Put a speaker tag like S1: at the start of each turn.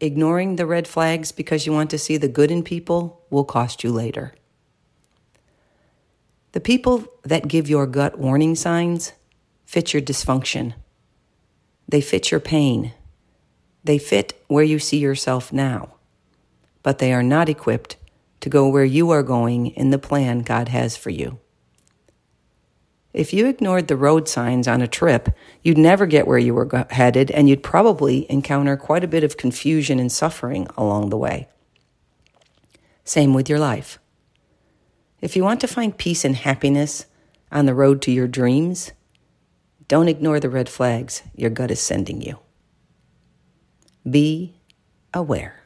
S1: Ignoring the red flags because you want to see the good in people will cost you later. The people that give your gut warning signs fit your dysfunction. They fit your pain. They fit where you see yourself now. But they are not equipped to go where you are going in the plan God has for you. If you ignored the road signs on a trip, you'd never get where you were headed, and you'd probably encounter quite a bit of confusion and suffering along the way. Same with your life. If you want to find peace and happiness on the road to your dreams, don't ignore the red flags your gut is sending you. Be aware.